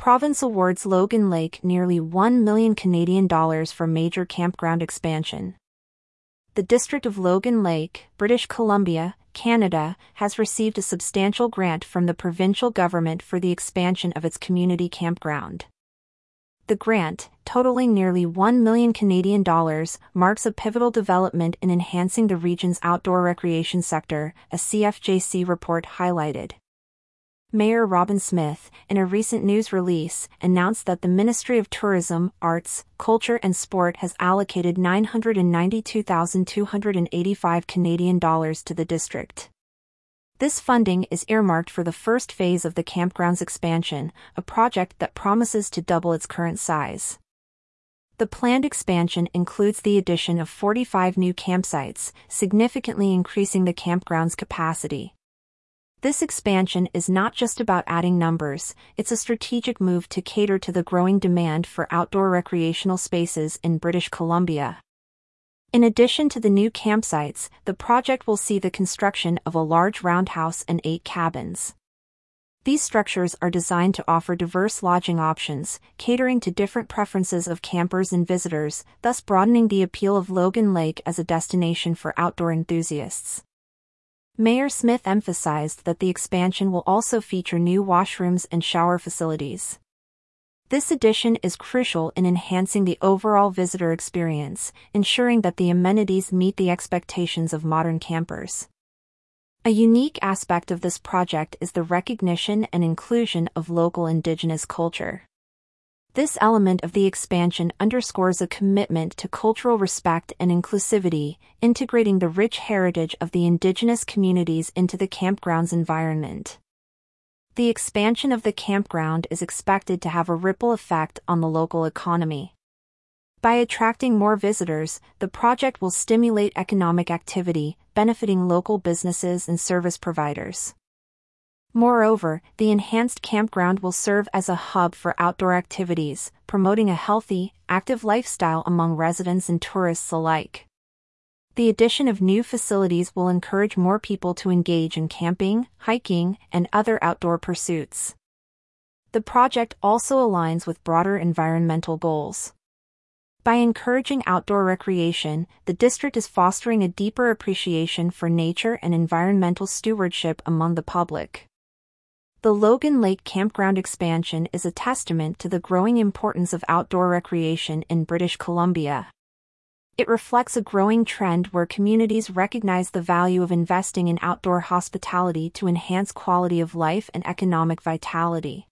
province awards Logan Lake nearly 1 million Canadian dollars for major campground expansion. The District of Logan Lake, British Columbia, Canada, has received a substantial grant from the provincial government for the expansion of its community campground. The grant, totaling nearly 1 million Canadian dollars, marks a pivotal development in enhancing the region's outdoor recreation sector, a CFJC report highlighted. Mayor Robin Smith, in a recent news release, announced that the Ministry of Tourism, Arts, Culture and Sport has allocated 992,285 Canadian dollars to the district. This funding is earmarked for the first phase of the campground's expansion, a project that promises to double its current size. The planned expansion includes the addition of 45 new campsites, significantly increasing the campground's capacity. This expansion is not just about adding numbers, it's a strategic move to cater to the growing demand for outdoor recreational spaces in British Columbia. In addition to the new campsites, the project will see the construction of a large roundhouse and eight cabins. These structures are designed to offer diverse lodging options, catering to different preferences of campers and visitors, thus broadening the appeal of Logan Lake as a destination for outdoor enthusiasts. Mayor Smith emphasized that the expansion will also feature new washrooms and shower facilities. This addition is crucial in enhancing the overall visitor experience, ensuring that the amenities meet the expectations of modern campers. A unique aspect of this project is the recognition and inclusion of local indigenous culture. This element of the expansion underscores a commitment to cultural respect and inclusivity, integrating the rich heritage of the indigenous communities into the campground's environment. The expansion of the campground is expected to have a ripple effect on the local economy. By attracting more visitors, the project will stimulate economic activity, benefiting local businesses and service providers. Moreover, the enhanced campground will serve as a hub for outdoor activities, promoting a healthy, active lifestyle among residents and tourists alike. The addition of new facilities will encourage more people to engage in camping, hiking, and other outdoor pursuits. The project also aligns with broader environmental goals. By encouraging outdoor recreation, the district is fostering a deeper appreciation for nature and environmental stewardship among the public. The Logan Lake Campground expansion is a testament to the growing importance of outdoor recreation in British Columbia. It reflects a growing trend where communities recognize the value of investing in outdoor hospitality to enhance quality of life and economic vitality.